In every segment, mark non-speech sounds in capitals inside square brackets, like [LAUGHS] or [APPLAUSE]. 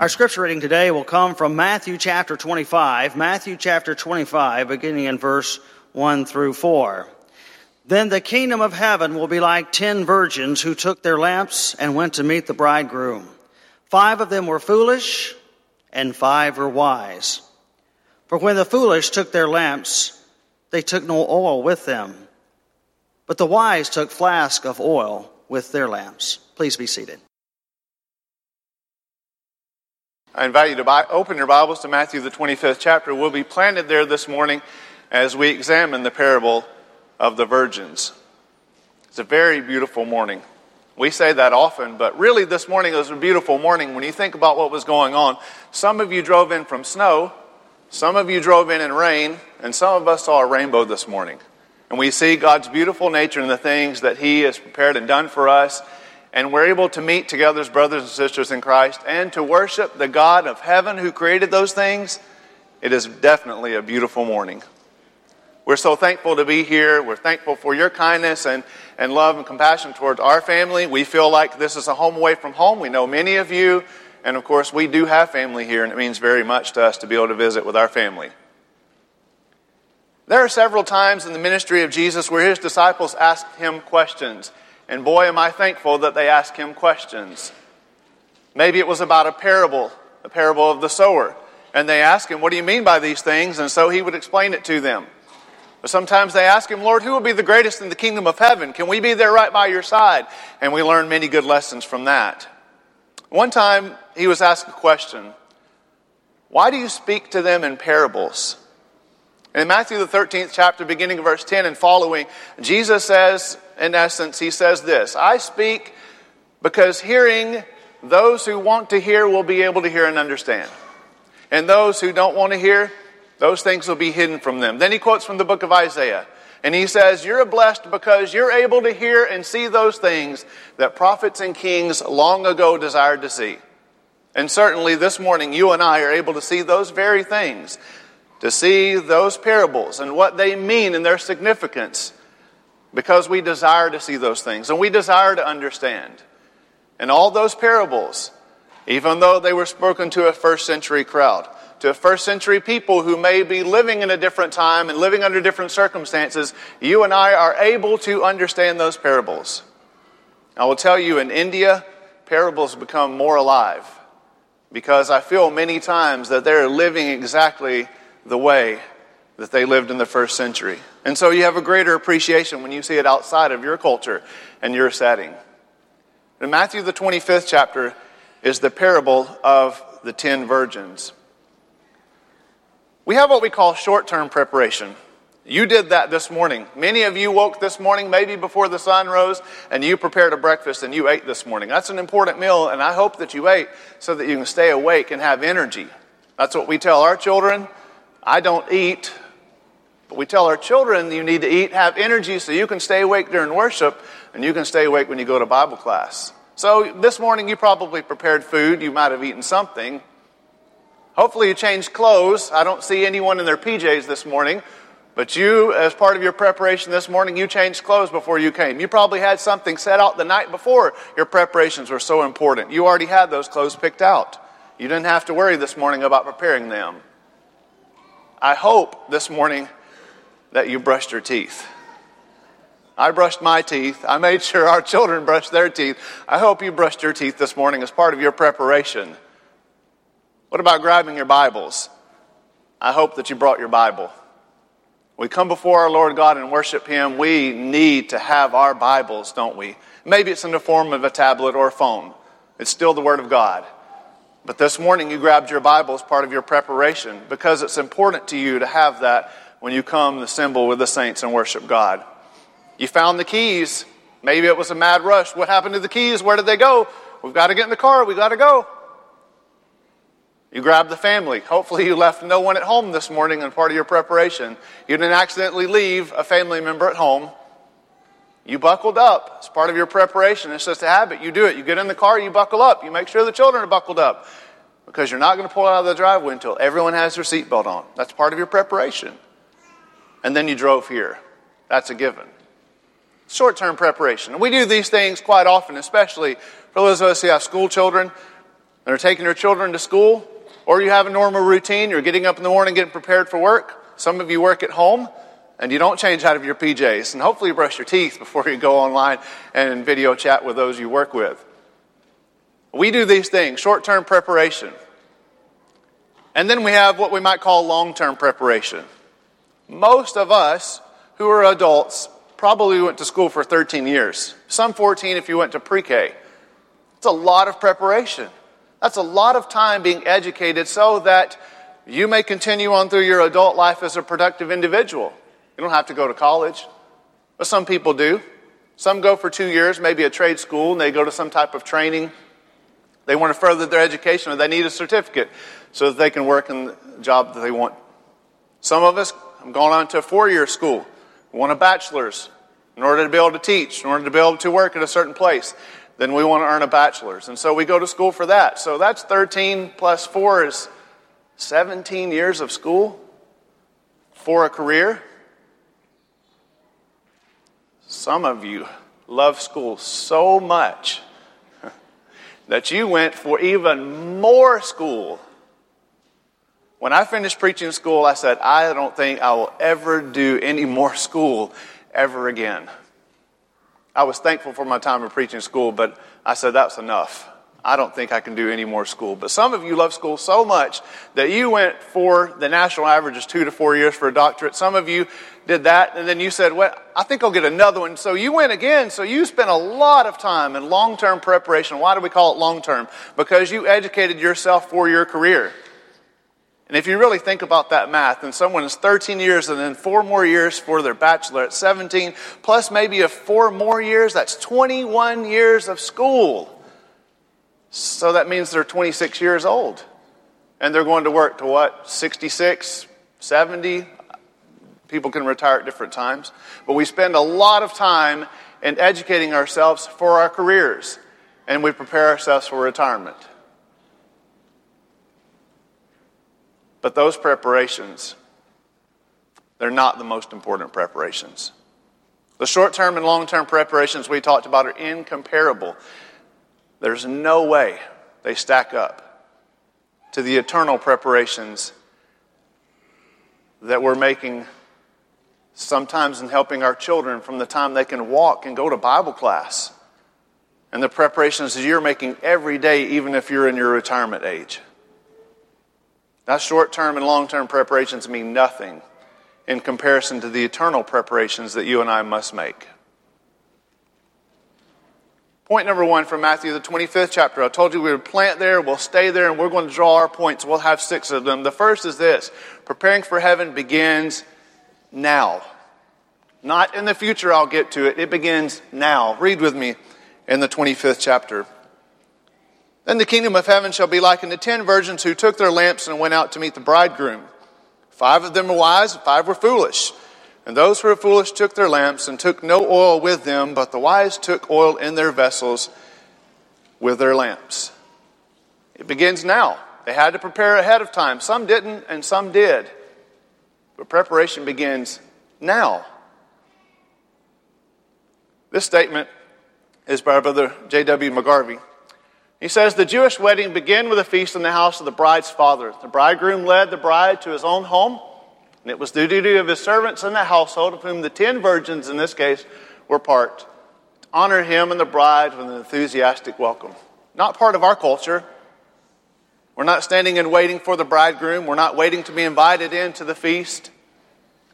Our scripture reading today will come from Matthew chapter 25, Matthew chapter 25, beginning in verse 1 through 4. Then the kingdom of heaven will be like ten virgins who took their lamps and went to meet the bridegroom. Five of them were foolish, and five were wise. For when the foolish took their lamps, they took no oil with them. But the wise took flask of oil with their lamps. Please be seated. I invite you to buy, open your Bibles to Matthew, the 25th chapter. We'll be planted there this morning as we examine the parable of the virgins. It's a very beautiful morning. We say that often, but really this morning was a beautiful morning when you think about what was going on. Some of you drove in from snow, some of you drove in in rain, and some of us saw a rainbow this morning. And we see God's beautiful nature and the things that He has prepared and done for us and we're able to meet together as brothers and sisters in Christ and to worship the God of heaven who created those things, it is definitely a beautiful morning. We're so thankful to be here. We're thankful for your kindness and, and love and compassion towards our family. We feel like this is a home away from home. We know many of you, and of course, we do have family here, and it means very much to us to be able to visit with our family. There are several times in the ministry of Jesus where his disciples asked him questions. And boy, am I thankful that they asked him questions. Maybe it was about a parable, the parable of the sower. And they asked him, What do you mean by these things? And so he would explain it to them. But sometimes they ask him, Lord, who will be the greatest in the kingdom of heaven? Can we be there right by your side? And we learn many good lessons from that. One time he was asked a question Why do you speak to them in parables? In Matthew, the 13th chapter, beginning of verse 10 and following, Jesus says, in essence, he says this I speak because hearing, those who want to hear will be able to hear and understand. And those who don't want to hear, those things will be hidden from them. Then he quotes from the book of Isaiah. And he says, You're blessed because you're able to hear and see those things that prophets and kings long ago desired to see. And certainly this morning, you and I are able to see those very things to see those parables and what they mean and their significance because we desire to see those things and we desire to understand. And all those parables, even though they were spoken to a first century crowd, to a first century people who may be living in a different time and living under different circumstances, you and I are able to understand those parables. I will tell you, in India, parables become more alive because I feel many times that they're living exactly the way that they lived in the first century. And so you have a greater appreciation when you see it outside of your culture and your setting. In Matthew, the 25th chapter, is the parable of the ten virgins. We have what we call short term preparation. You did that this morning. Many of you woke this morning, maybe before the sun rose, and you prepared a breakfast and you ate this morning. That's an important meal, and I hope that you ate so that you can stay awake and have energy. That's what we tell our children I don't eat. But we tell our children you need to eat, have energy so you can stay awake during worship and you can stay awake when you go to Bible class. So this morning you probably prepared food. You might have eaten something. Hopefully you changed clothes. I don't see anyone in their PJs this morning. But you, as part of your preparation this morning, you changed clothes before you came. You probably had something set out the night before your preparations were so important. You already had those clothes picked out. You didn't have to worry this morning about preparing them. I hope this morning that you brushed your teeth. I brushed my teeth. I made sure our children brushed their teeth. I hope you brushed your teeth this morning as part of your preparation. What about grabbing your Bibles? I hope that you brought your Bible. We come before our Lord God and worship Him. We need to have our Bibles, don't we? Maybe it's in the form of a tablet or a phone. It's still the Word of God. But this morning you grabbed your Bible as part of your preparation because it's important to you to have that when you come to assemble with the saints and worship God. You found the keys. Maybe it was a mad rush. What happened to the keys? Where did they go? We've got to get in the car. We've got to go. You grabbed the family. Hopefully, you left no one at home this morning in part of your preparation. You didn't accidentally leave a family member at home. You buckled up. It's part of your preparation. It's just a habit. You do it. You get in the car, you buckle up. You make sure the children are buckled up because you're not going to pull out of the driveway until everyone has their seatbelt on. That's part of your preparation. And then you drove here. That's a given. Short term preparation. And we do these things quite often, especially for those of us who have school children and are taking their children to school, or you have a normal routine. You're getting up in the morning, getting prepared for work. Some of you work at home and you don't change out of your PJs. And hopefully, you brush your teeth before you go online and video chat with those you work with. We do these things short term preparation. And then we have what we might call long term preparation. Most of us who are adults probably went to school for 13 years, some 14 if you went to pre K. It's a lot of preparation. That's a lot of time being educated so that you may continue on through your adult life as a productive individual. You don't have to go to college, but some people do. Some go for two years, maybe a trade school, and they go to some type of training. They want to further their education, or they need a certificate so that they can work in the job that they want. Some of us have gone on to a four year school, we want a bachelor's in order to be able to teach, in order to be able to work at a certain place. Then we want to earn a bachelor's. And so we go to school for that. So that's 13 plus 4 is 17 years of school for a career. Some of you love school so much [LAUGHS] that you went for even more school. When I finished preaching school, I said, I don't think I will ever do any more school ever again. I was thankful for my time of preaching school, but I said, that's enough. I don't think I can do any more school. But some of you love school so much that you went for the national average is two to four years for a doctorate. Some of you did that, and then you said, Well, I think I'll get another one. So you went again. So you spent a lot of time in long term preparation. Why do we call it long term? Because you educated yourself for your career. And if you really think about that math, and someone is 13 years and then four more years for their bachelor at 17, plus maybe a four more years, that's 21 years of school. So that means they're 26 years old. And they're going to work to what? 66, 70? People can retire at different times. But we spend a lot of time in educating ourselves for our careers. And we prepare ourselves for retirement. But those preparations, they're not the most important preparations. The short term and long term preparations we talked about are incomparable. There's no way they stack up to the eternal preparations that we're making sometimes in helping our children from the time they can walk and go to Bible class, and the preparations that you're making every day, even if you're in your retirement age. That short term and long term preparations mean nothing in comparison to the eternal preparations that you and I must make. Point number one from Matthew, the 25th chapter. I told you we would plant there, we'll stay there, and we're going to draw our points. We'll have six of them. The first is this preparing for heaven begins now. Not in the future, I'll get to it. It begins now. Read with me in the 25th chapter. Then the kingdom of heaven shall be like unto ten virgins who took their lamps and went out to meet the bridegroom. Five of them were wise, five were foolish. And those who were foolish took their lamps and took no oil with them, but the wise took oil in their vessels with their lamps. It begins now. They had to prepare ahead of time. Some didn't, and some did. But preparation begins now. This statement is by our Brother J.W. McGarvey. He says the Jewish wedding began with a feast in the house of the bride's father. The bridegroom led the bride to his own home. And it was the duty of his servants in the household, of whom the ten virgins in this case were part, to honor him and the bride with an enthusiastic welcome. Not part of our culture. We're not standing and waiting for the bridegroom. We're not waiting to be invited into the feast.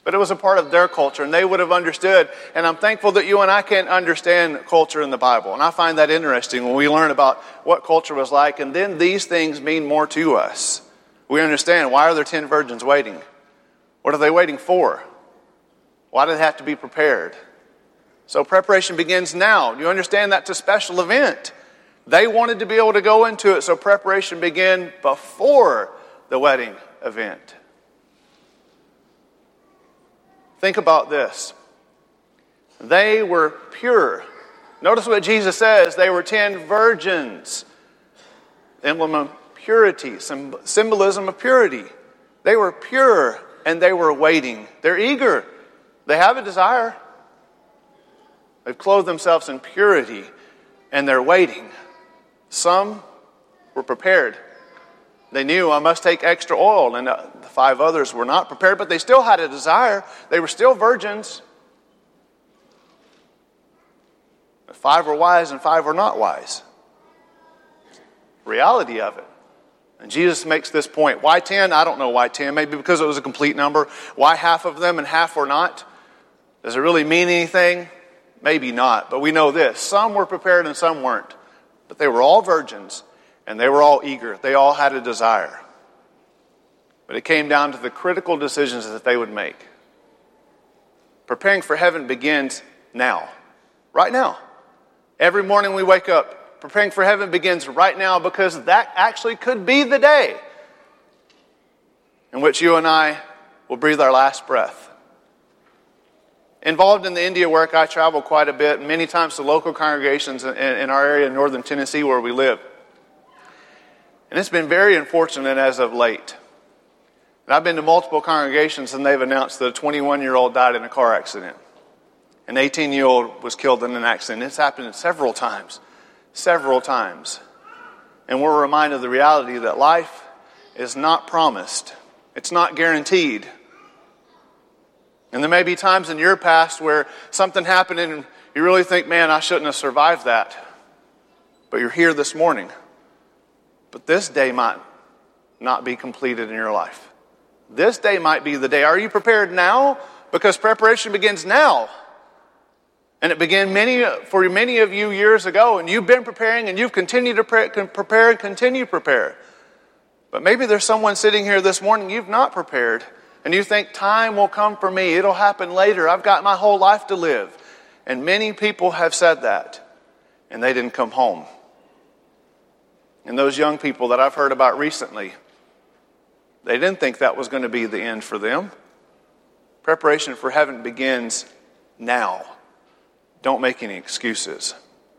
But it was a part of their culture, and they would have understood. And I'm thankful that you and I can understand culture in the Bible. And I find that interesting when we learn about what culture was like, and then these things mean more to us. We understand why are there ten virgins waiting? What are they waiting for? Why do they have to be prepared? So preparation begins now. You understand that's a special event. They wanted to be able to go into it, so preparation began before the wedding event. Think about this. They were pure. Notice what Jesus says they were ten virgins. Emblem of purity, symbolism of purity. They were pure and they were waiting. They're eager. They have a desire. They've clothed themselves in purity and they're waiting. Some were prepared. They knew I must take extra oil, and uh, the five others were not prepared, but they still had a desire. They were still virgins. Five were wise and five were not wise. Reality of it. And Jesus makes this point. Why 10? I don't know why 10. Maybe because it was a complete number. Why half of them and half were not? Does it really mean anything? Maybe not. But we know this some were prepared and some weren't. But they were all virgins and they were all eager. They all had a desire. But it came down to the critical decisions that they would make. Preparing for heaven begins now, right now. Every morning we wake up, preparing for heaven begins right now because that actually could be the day in which you and I will breathe our last breath. Involved in the India work, I travel quite a bit, many times to local congregations in, our area in northern Tennessee where we live. And it's been very unfortunate as of late. And I've been to multiple congregations and they've announced that a 21 year old died in a car accident. An 18 year old was killed in an accident. It's happened several times. Several times. And we're reminded of the reality that life is not promised, it's not guaranteed. And there may be times in your past where something happened and you really think, man, I shouldn't have survived that. But you're here this morning. But this day might not be completed in your life. This day might be the day. Are you prepared now? Because preparation begins now. And it began many, for many of you years ago, and you've been preparing and you've continued to prepare and continue to prepare. But maybe there's someone sitting here this morning, you've not prepared, and you think time will come for me, it'll happen later, I've got my whole life to live. And many people have said that, and they didn't come home. And those young people that I've heard about recently, they didn't think that was going to be the end for them. Preparation for heaven begins now. Don't make any excuses.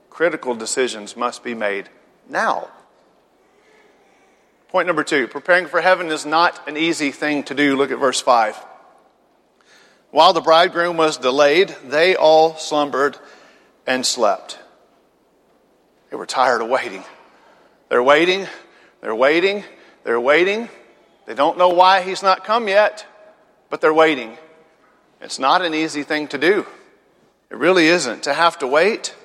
Critical decisions must be made now. Point number two preparing for heaven is not an easy thing to do. Look at verse 5. While the bridegroom was delayed, they all slumbered and slept. They were tired of waiting. They're waiting, they're waiting, they're waiting. They don't know why he's not come yet, but they're waiting. It's not an easy thing to do. It really isn't. To have to wait.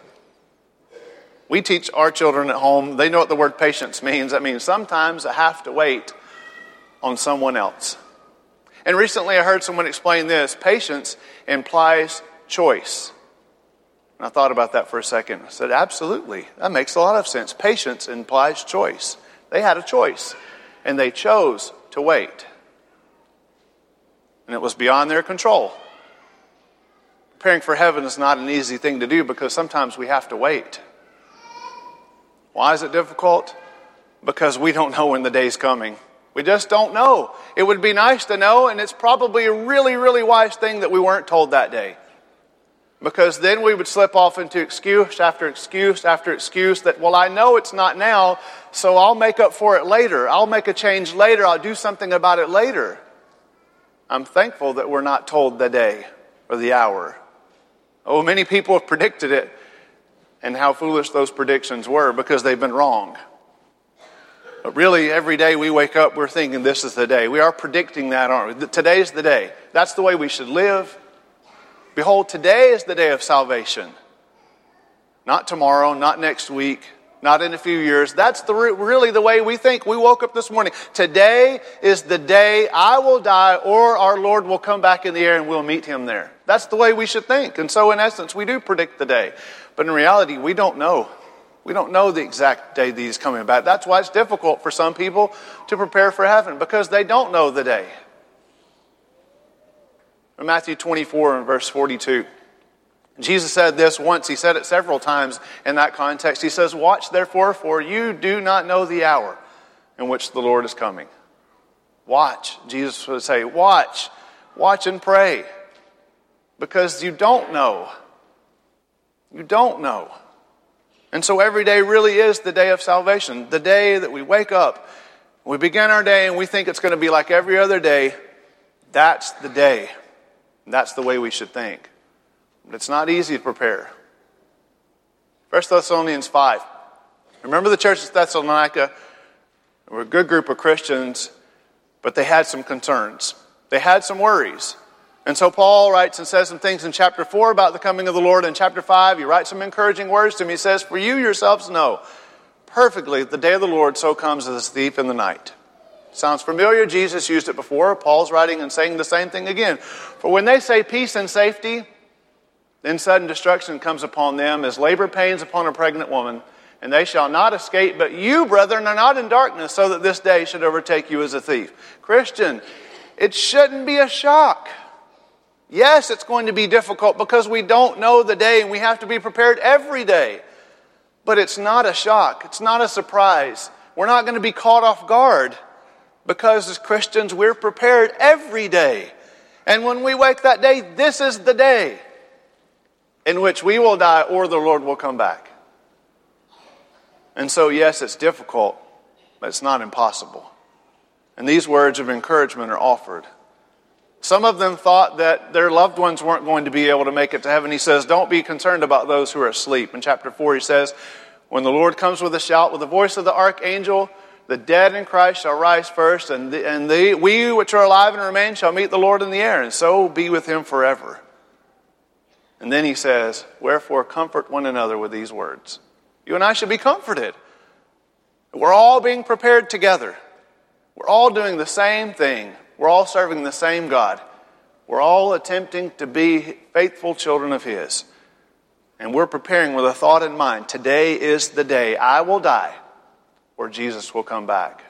We teach our children at home, they know what the word patience means. That means sometimes I have to wait on someone else. And recently I heard someone explain this patience implies choice. And I thought about that for a second. I said, absolutely. That makes a lot of sense. Patience implies choice. They had a choice, and they chose to wait. And it was beyond their control. Preparing for heaven is not an easy thing to do because sometimes we have to wait. Why is it difficult? Because we don't know when the day's coming. We just don't know. It would be nice to know, and it's probably a really, really wise thing that we weren't told that day. Because then we would slip off into excuse after excuse after excuse that, well, I know it's not now, so I'll make up for it later. I'll make a change later. I'll do something about it later. I'm thankful that we're not told the day or the hour. Oh, many people have predicted it, and how foolish those predictions were because they've been wrong. But really, every day we wake up, we're thinking this is the day. We are predicting that, aren't we? Today's the day. That's the way we should live. Behold, today is the day of salvation. Not tomorrow, not next week, not in a few years. That's the, really the way we think. We woke up this morning. Today is the day I will die or our Lord will come back in the air and we'll meet him there. That's the way we should think. And so, in essence, we do predict the day. But in reality, we don't know. We don't know the exact day that he's coming back. That's why it's difficult for some people to prepare for heaven because they don't know the day. In Matthew 24 and verse 42, Jesus said this once, he said it several times in that context. He says, Watch therefore, for you do not know the hour in which the Lord is coming. Watch. Jesus would say, Watch. Watch and pray. Because you don't know. You don't know. And so every day really is the day of salvation. The day that we wake up, we begin our day, and we think it's going to be like every other day. That's the day. That's the way we should think. But it's not easy to prepare. 1 Thessalonians 5. Remember the church at Thessalonica? They were a good group of Christians, but they had some concerns. They had some worries. And so Paul writes and says some things in chapter 4 about the coming of the Lord. In chapter 5, he writes some encouraging words to him. He says, For you yourselves know perfectly the day of the Lord so comes as a thief in the night. Sounds familiar? Jesus used it before. Paul's writing and saying the same thing again. For when they say peace and safety, then sudden destruction comes upon them as labor pains upon a pregnant woman, and they shall not escape. But you, brethren, are not in darkness, so that this day should overtake you as a thief. Christian, it shouldn't be a shock. Yes, it's going to be difficult because we don't know the day and we have to be prepared every day. But it's not a shock, it's not a surprise. We're not going to be caught off guard because as Christians, we're prepared every day. And when we wake that day, this is the day in which we will die or the Lord will come back. And so, yes, it's difficult, but it's not impossible. And these words of encouragement are offered. Some of them thought that their loved ones weren't going to be able to make it to heaven. He says, Don't be concerned about those who are asleep. In chapter 4, he says, When the Lord comes with a shout, with the voice of the archangel, the dead in Christ shall rise first, and, the, and the, we which are alive and remain shall meet the Lord in the air, and so be with him forever. And then he says, Wherefore comfort one another with these words. You and I should be comforted. We're all being prepared together. We're all doing the same thing. We're all serving the same God. We're all attempting to be faithful children of His. And we're preparing with a thought in mind today is the day I will die or Jesus will come back.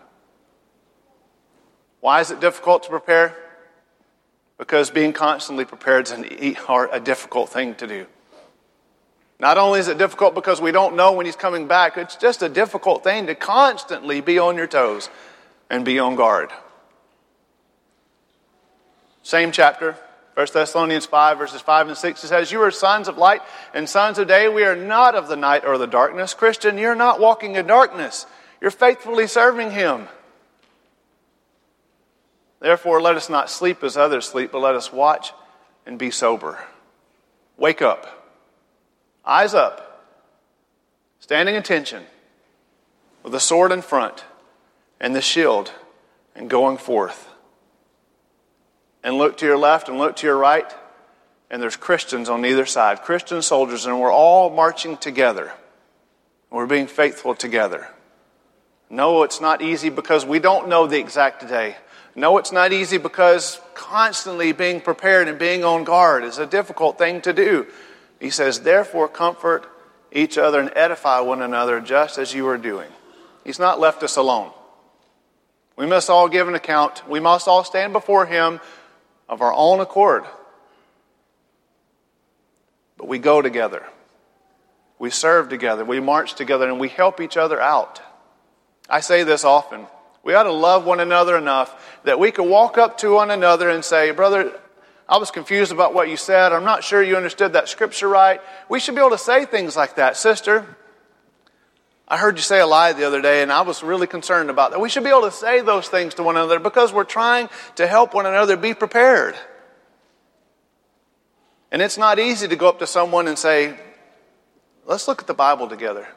Why is it difficult to prepare? Because being constantly prepared is a difficult thing to do. Not only is it difficult because we don't know when he's coming back, it's just a difficult thing to constantly be on your toes and be on guard. Same chapter, 1 Thessalonians 5, verses 5 and 6, it says, You are sons of light and sons of day. We are not of the night or the darkness. Christian, you're not walking in darkness. You're faithfully serving Him. Therefore, let us not sleep as others sleep, but let us watch and be sober. Wake up. Eyes up. Standing attention with the sword in front and the shield and going forth. And look to your left and look to your right, and there's Christians on either side, Christian soldiers, and we're all marching together. We're being faithful together. No, it's not easy because we don't know the exact day. No, it's not easy because constantly being prepared and being on guard is a difficult thing to do. He says, Therefore, comfort each other and edify one another just as you are doing. He's not left us alone. We must all give an account. We must all stand before Him of our own accord. But we go together. We serve together. We march together and we help each other out. I say this often. We ought to love one another enough that we can walk up to one another and say, Brother, I was confused about what you said. I'm not sure you understood that scripture right. We should be able to say things like that. Sister, I heard you say a lie the other day, and I was really concerned about that. We should be able to say those things to one another because we're trying to help one another be prepared. And it's not easy to go up to someone and say, Let's look at the Bible together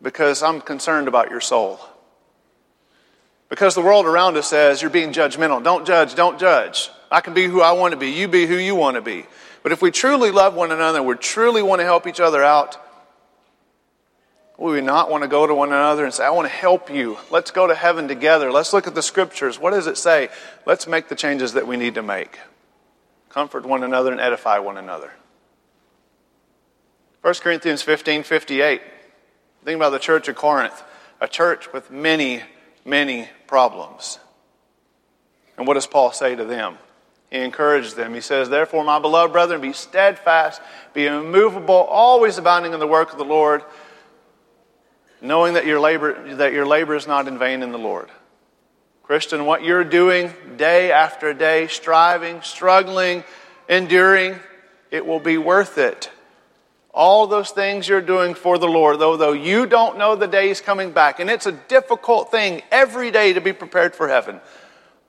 because I'm concerned about your soul. Because the world around us says you're being judgmental. Don't judge, don't judge. I can be who I want to be. You be who you want to be. But if we truly love one another, we truly want to help each other out, we would not want to go to one another and say, I want to help you. Let's go to heaven together. Let's look at the scriptures. What does it say? Let's make the changes that we need to make. Comfort one another and edify one another. 1 Corinthians 15 58. Think about the church of Corinth, a church with many, many problems. And what does Paul say to them? He encouraged them. He says, Therefore, my beloved brethren, be steadfast, be immovable, always abounding in the work of the Lord, knowing that your labor, that your labor is not in vain in the Lord. Christian, what you're doing day after day, striving, struggling, enduring, it will be worth it. All those things you're doing for the Lord, though, though you don't know the day He's coming back, and it's a difficult thing every day to be prepared for heaven.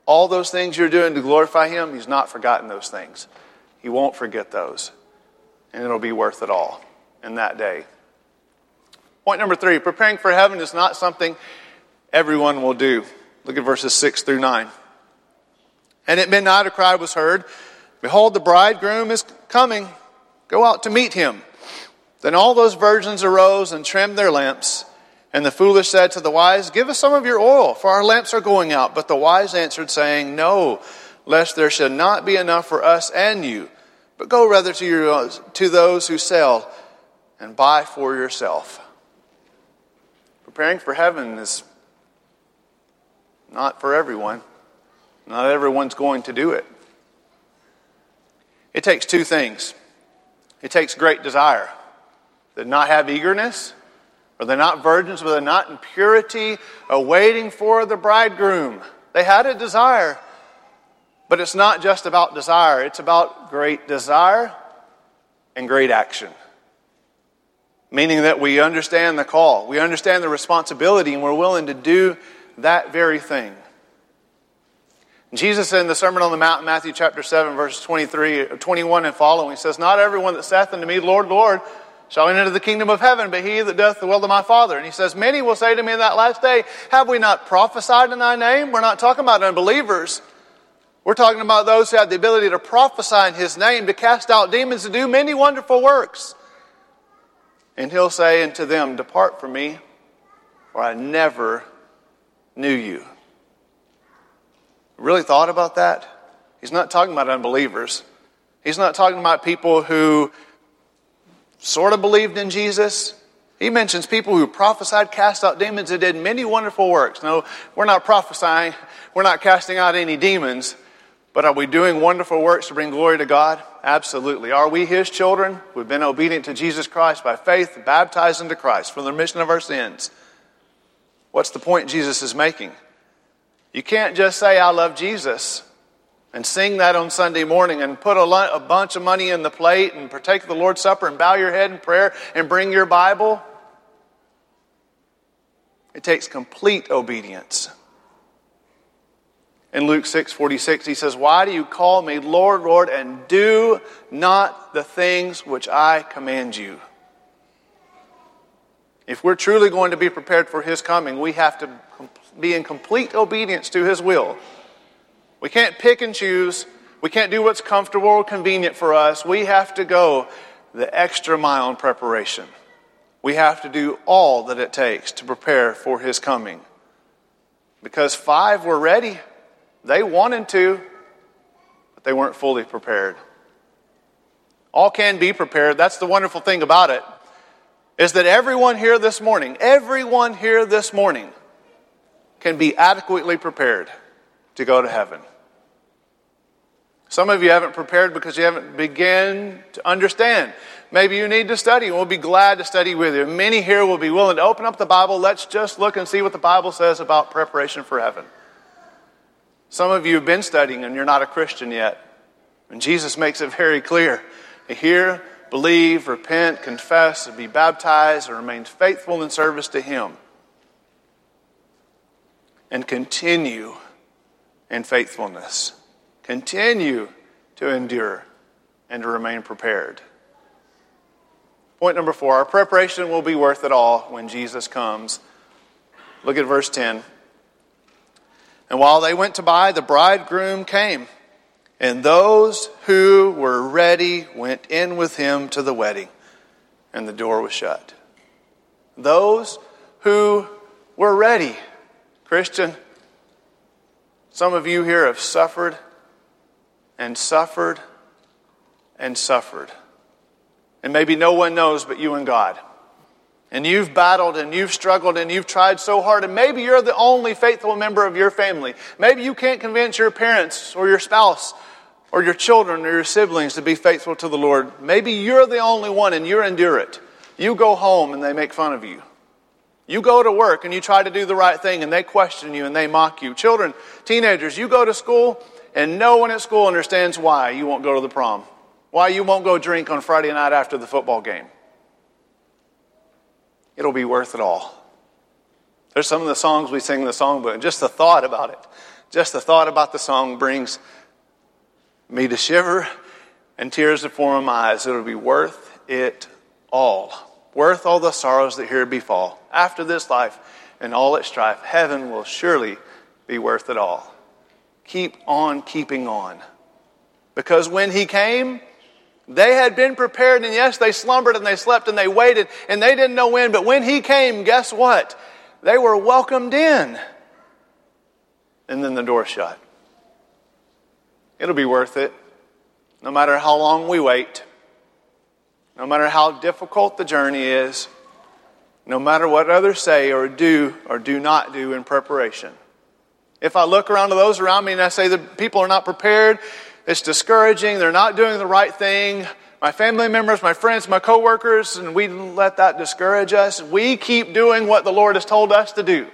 All those things you're doing to glorify Him, He's not forgotten those things. He won't forget those. And it'll be worth it all in that day. Point number three preparing for heaven is not something everyone will do. Look at verses 6 through 9. And at midnight a cry was heard Behold, the bridegroom is coming. Go out to meet him. Then all those virgins arose and trimmed their lamps. And the foolish said to the wise, Give us some of your oil, for our lamps are going out. But the wise answered, saying, No, lest there should not be enough for us and you. But go rather to, your, to those who sell and buy for yourself. Preparing for heaven is not for everyone. Not everyone's going to do it. It takes two things it takes great desire, that not have eagerness or they're not virgins, but they're not in purity, awaiting for the bridegroom. They had a desire, but it's not just about desire, it's about great desire and great action. Meaning that we understand the call, we understand the responsibility, and we're willing to do that very thing. Jesus in the Sermon on the Mount, Matthew chapter 7, verses 23, 21 and following, says, Not everyone that saith unto me, Lord, Lord, shall enter the kingdom of heaven, but he that doth the will of my Father. And he says, Many will say to me in that last day, Have we not prophesied in thy name? We're not talking about unbelievers. We're talking about those who have the ability to prophesy in his name, to cast out demons, to do many wonderful works. And he'll say unto them, Depart from me, for I never knew you. Really thought about that? He's not talking about unbelievers. He's not talking about people who sort of believed in Jesus. He mentions people who prophesied, cast out demons, and did many wonderful works. No, we're not prophesying, we're not casting out any demons, but are we doing wonderful works to bring glory to God? Absolutely. Are we His children? We've been obedient to Jesus Christ by faith, baptized into Christ for the remission of our sins. What's the point Jesus is making? You can't just say, I love Jesus and sing that on Sunday morning and put a, a bunch of money in the plate and partake of the Lord's Supper and bow your head in prayer and bring your Bible. It takes complete obedience. In Luke 6 46, he says, Why do you call me Lord, Lord, and do not the things which I command you? If we're truly going to be prepared for his coming, we have to be in complete obedience to his will. We can't pick and choose. We can't do what's comfortable or convenient for us. We have to go the extra mile in preparation. We have to do all that it takes to prepare for his coming. Because five were ready. They wanted to, but they weren't fully prepared. All can be prepared. That's the wonderful thing about it. Is that everyone here this morning, everyone here this morning can be adequately prepared to go to heaven. Some of you haven't prepared because you haven't begun to understand. Maybe you need to study. and We'll be glad to study with you. Many here will be willing to open up the Bible. Let's just look and see what the Bible says about preparation for heaven. Some of you have been studying and you're not a Christian yet. And Jesus makes it very clear. to Hear, believe, repent, confess, and be baptized, and remain faithful in service to Him. And continue in faithfulness. Continue to endure and to remain prepared. Point number four our preparation will be worth it all when Jesus comes. Look at verse 10. And while they went to buy, the bridegroom came, and those who were ready went in with him to the wedding, and the door was shut. Those who were ready. Christian, some of you here have suffered and suffered and suffered. And maybe no one knows but you and God. And you've battled and you've struggled and you've tried so hard, and maybe you're the only faithful member of your family. Maybe you can't convince your parents or your spouse or your children or your siblings to be faithful to the Lord. Maybe you're the only one and you endure it. You go home and they make fun of you. You go to work and you try to do the right thing and they question you and they mock you. Children, teenagers, you go to school and no one at school understands why you won't go to the prom, why you won't go drink on Friday night after the football game. It'll be worth it all. There's some of the songs we sing in the songbook, and just the thought about it, just the thought about the song brings me to shiver and tears to form my eyes. It'll be worth it all. Worth all the sorrows that here befall. After this life and all its strife, heaven will surely be worth it all. Keep on keeping on. Because when he came, they had been prepared, and yes, they slumbered and they slept and they waited, and they didn't know when. But when he came, guess what? They were welcomed in. And then the door shut. It'll be worth it, no matter how long we wait, no matter how difficult the journey is, no matter what others say or do or do not do in preparation. If I look around to those around me and I say the people are not prepared, it's discouraging, they're not doing the right thing, my family members, my friends, my coworkers, and we let that discourage us. We keep doing what the Lord has told us to do.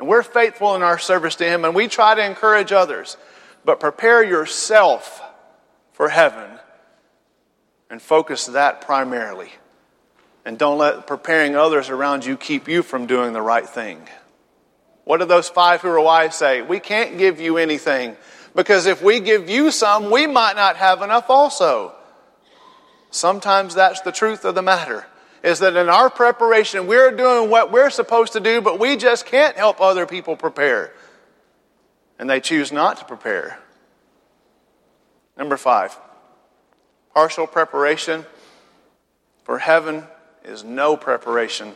And we're faithful in our service to Him, and we try to encourage others. But prepare yourself for heaven and focus that primarily. And don't let preparing others around you keep you from doing the right thing. What did those five who were wise say? We can't give you anything because if we give you some, we might not have enough also. Sometimes that's the truth of the matter. Is that in our preparation, we're doing what we're supposed to do, but we just can't help other people prepare. And they choose not to prepare. Number five, partial preparation for heaven is no preparation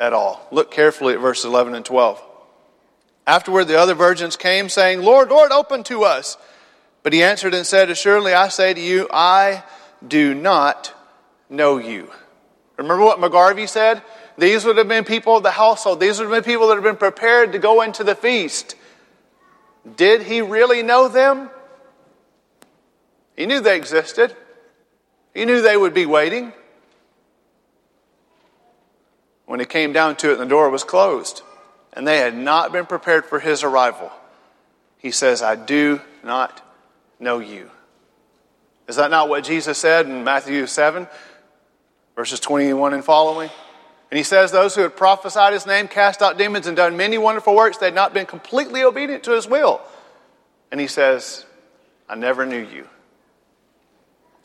at all. Look carefully at verses 11 and 12. Afterward, the other virgins came, saying, Lord, Lord, open to us. But he answered and said, Assuredly, I say to you, I do not know you. Remember what McGarvey said? These would have been people of the household. These would have been people that have been prepared to go into the feast. Did he really know them? He knew they existed. He knew they would be waiting. When it came down to it the door was closed, and they had not been prepared for his arrival, he says, I do not know you. Is that not what Jesus said in Matthew 7, verses 21 and following? And he says, Those who had prophesied his name, cast out demons, and done many wonderful works, they had not been completely obedient to his will. And he says, I never knew you.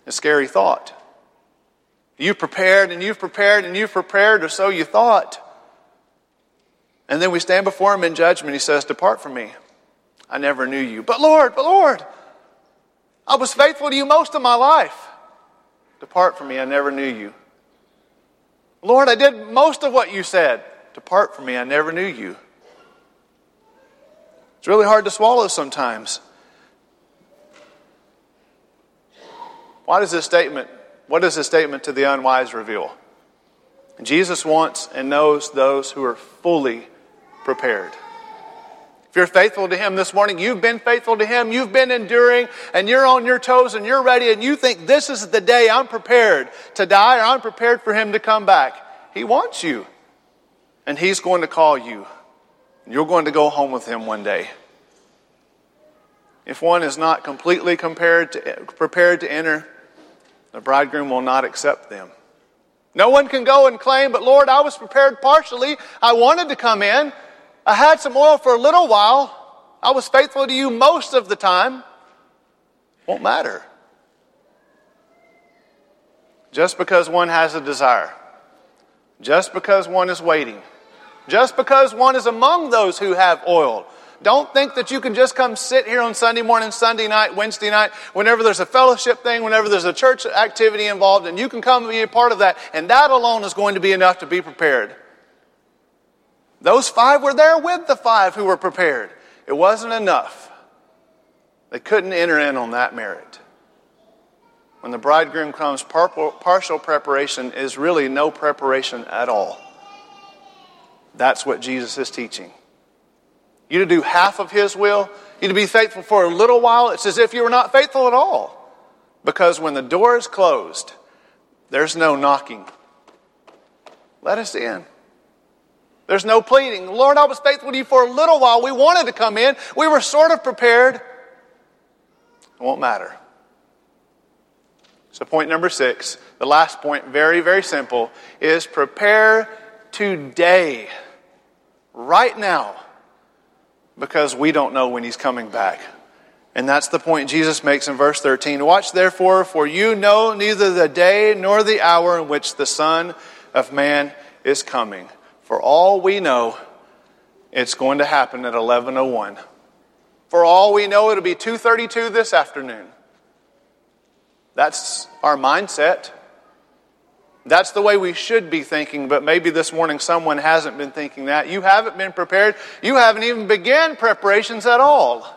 A scary thought. You've prepared and you've prepared and you've prepared, or so you thought. And then we stand before him in judgment. He says, Depart from me. I never knew you. But Lord, but Lord, I was faithful to you most of my life. Depart from me, I never knew you. Lord, I did most of what you said. Depart from me, I never knew you. It's really hard to swallow sometimes. Why does this statement, what does this statement to the unwise reveal? Jesus wants and knows those who are fully prepared. If you're faithful to Him this morning, you've been faithful to Him, you've been enduring, and you're on your toes and you're ready, and you think this is the day I'm prepared to die or I'm prepared for Him to come back. He wants you, and He's going to call you. You're going to go home with Him one day. If one is not completely to, prepared to enter, the bridegroom will not accept them. No one can go and claim, but Lord, I was prepared partially. I wanted to come in. I had some oil for a little while. I was faithful to you most of the time. Won't matter. Just because one has a desire, just because one is waiting, just because one is among those who have oil. Don't think that you can just come sit here on Sunday morning, Sunday night, Wednesday night, whenever there's a fellowship thing, whenever there's a church activity involved, and you can come and be a part of that, and that alone is going to be enough to be prepared. Those five were there with the five who were prepared. It wasn't enough. They couldn't enter in on that merit. When the bridegroom comes, partial preparation is really no preparation at all. That's what Jesus is teaching. You to do half of his will, you to be faithful for a little while, it's as if you were not faithful at all. Because when the door is closed, there's no knocking. Let us in. There's no pleading. Lord, I was faithful to you for a little while. We wanted to come in. We were sort of prepared. It won't matter. So, point number six, the last point, very, very simple, is prepare today, right now, because we don't know when He's coming back. And that's the point Jesus makes in verse 13. Watch therefore, for you know neither the day nor the hour in which the Son of Man is coming. For all we know, it's going to happen at 1101. For all we know, it'll be 232 this afternoon. That's our mindset. That's the way we should be thinking, but maybe this morning someone hasn't been thinking that. You haven't been prepared. You haven't even begun preparations at all.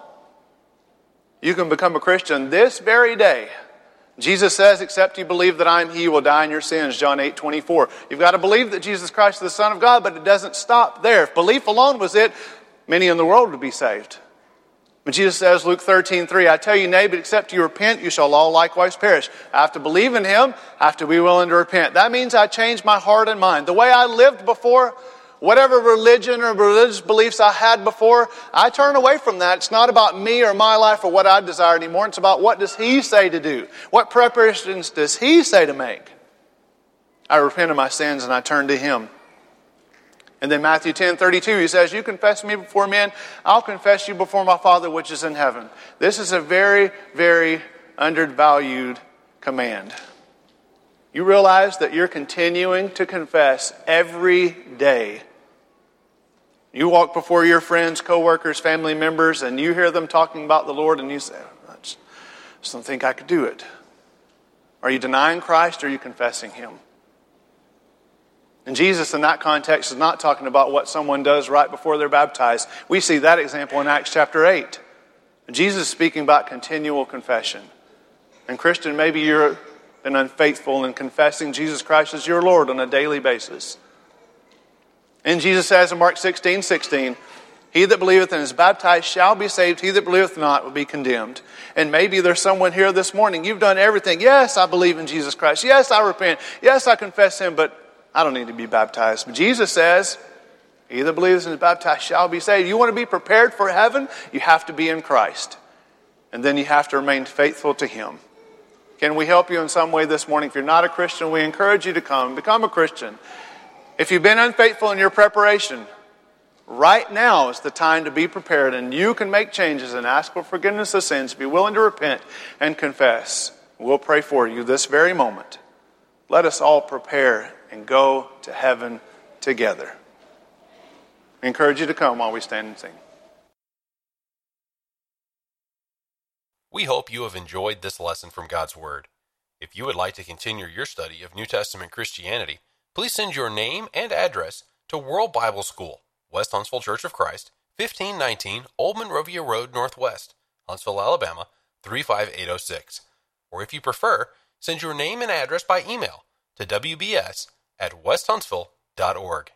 You can become a Christian this very day. Jesus says, except you believe that I am He, you will die in your sins. John 8, 24. You've got to believe that Jesus Christ is the Son of God, but it doesn't stop there. If belief alone was it, many in the world would be saved. But Jesus says, Luke 13, 3, I tell you, nay, but except you repent, you shall all likewise perish. I have to believe in Him, I have to be willing to repent. That means I change my heart and mind. The way I lived before, whatever religion or religious beliefs I had before, I turn away from that. It's not about me or my life or what I desire anymore. It's about what does He say to do? What preparations does He say to make? I repent of my sins and I turn to Him. And then Matthew 10 32, he says, You confess me before men, I'll confess you before my Father which is in heaven. This is a very, very undervalued command. You realize that you're continuing to confess every day. You walk before your friends, coworkers, family members, and you hear them talking about the Lord, and you say, oh, I just don't think I could do it. Are you denying Christ or are you confessing Him? And Jesus, in that context, is not talking about what someone does right before they're baptized. We see that example in Acts chapter 8. Jesus is speaking about continual confession. And, Christian, maybe you're been unfaithful in confessing Jesus Christ as your Lord on a daily basis. And Jesus says in Mark 16 16, He that believeth and is baptized shall be saved, he that believeth not will be condemned. And maybe there's someone here this morning, you've done everything. Yes, I believe in Jesus Christ. Yes, I repent. Yes, I confess Him, but I don't need to be baptized. But Jesus says, He that believes and is baptized shall be saved. You want to be prepared for heaven? You have to be in Christ. And then you have to remain faithful to Him. Can we help you in some way this morning? If you're not a Christian, we encourage you to come, become a Christian. If you've been unfaithful in your preparation, right now is the time to be prepared, and you can make changes and ask for forgiveness of sins, be willing to repent and confess. We'll pray for you this very moment. Let us all prepare and go to heaven together. I encourage you to come while we stand and sing. We hope you have enjoyed this lesson from God's Word. If you would like to continue your study of New Testament Christianity, please send your name and address to World Bible School, West Huntsville Church of Christ, 1519 Old Monrovia Road Northwest, Huntsville, Alabama 35806. Or if you prefer, send your name and address by email to WBS at westhuntsville.org.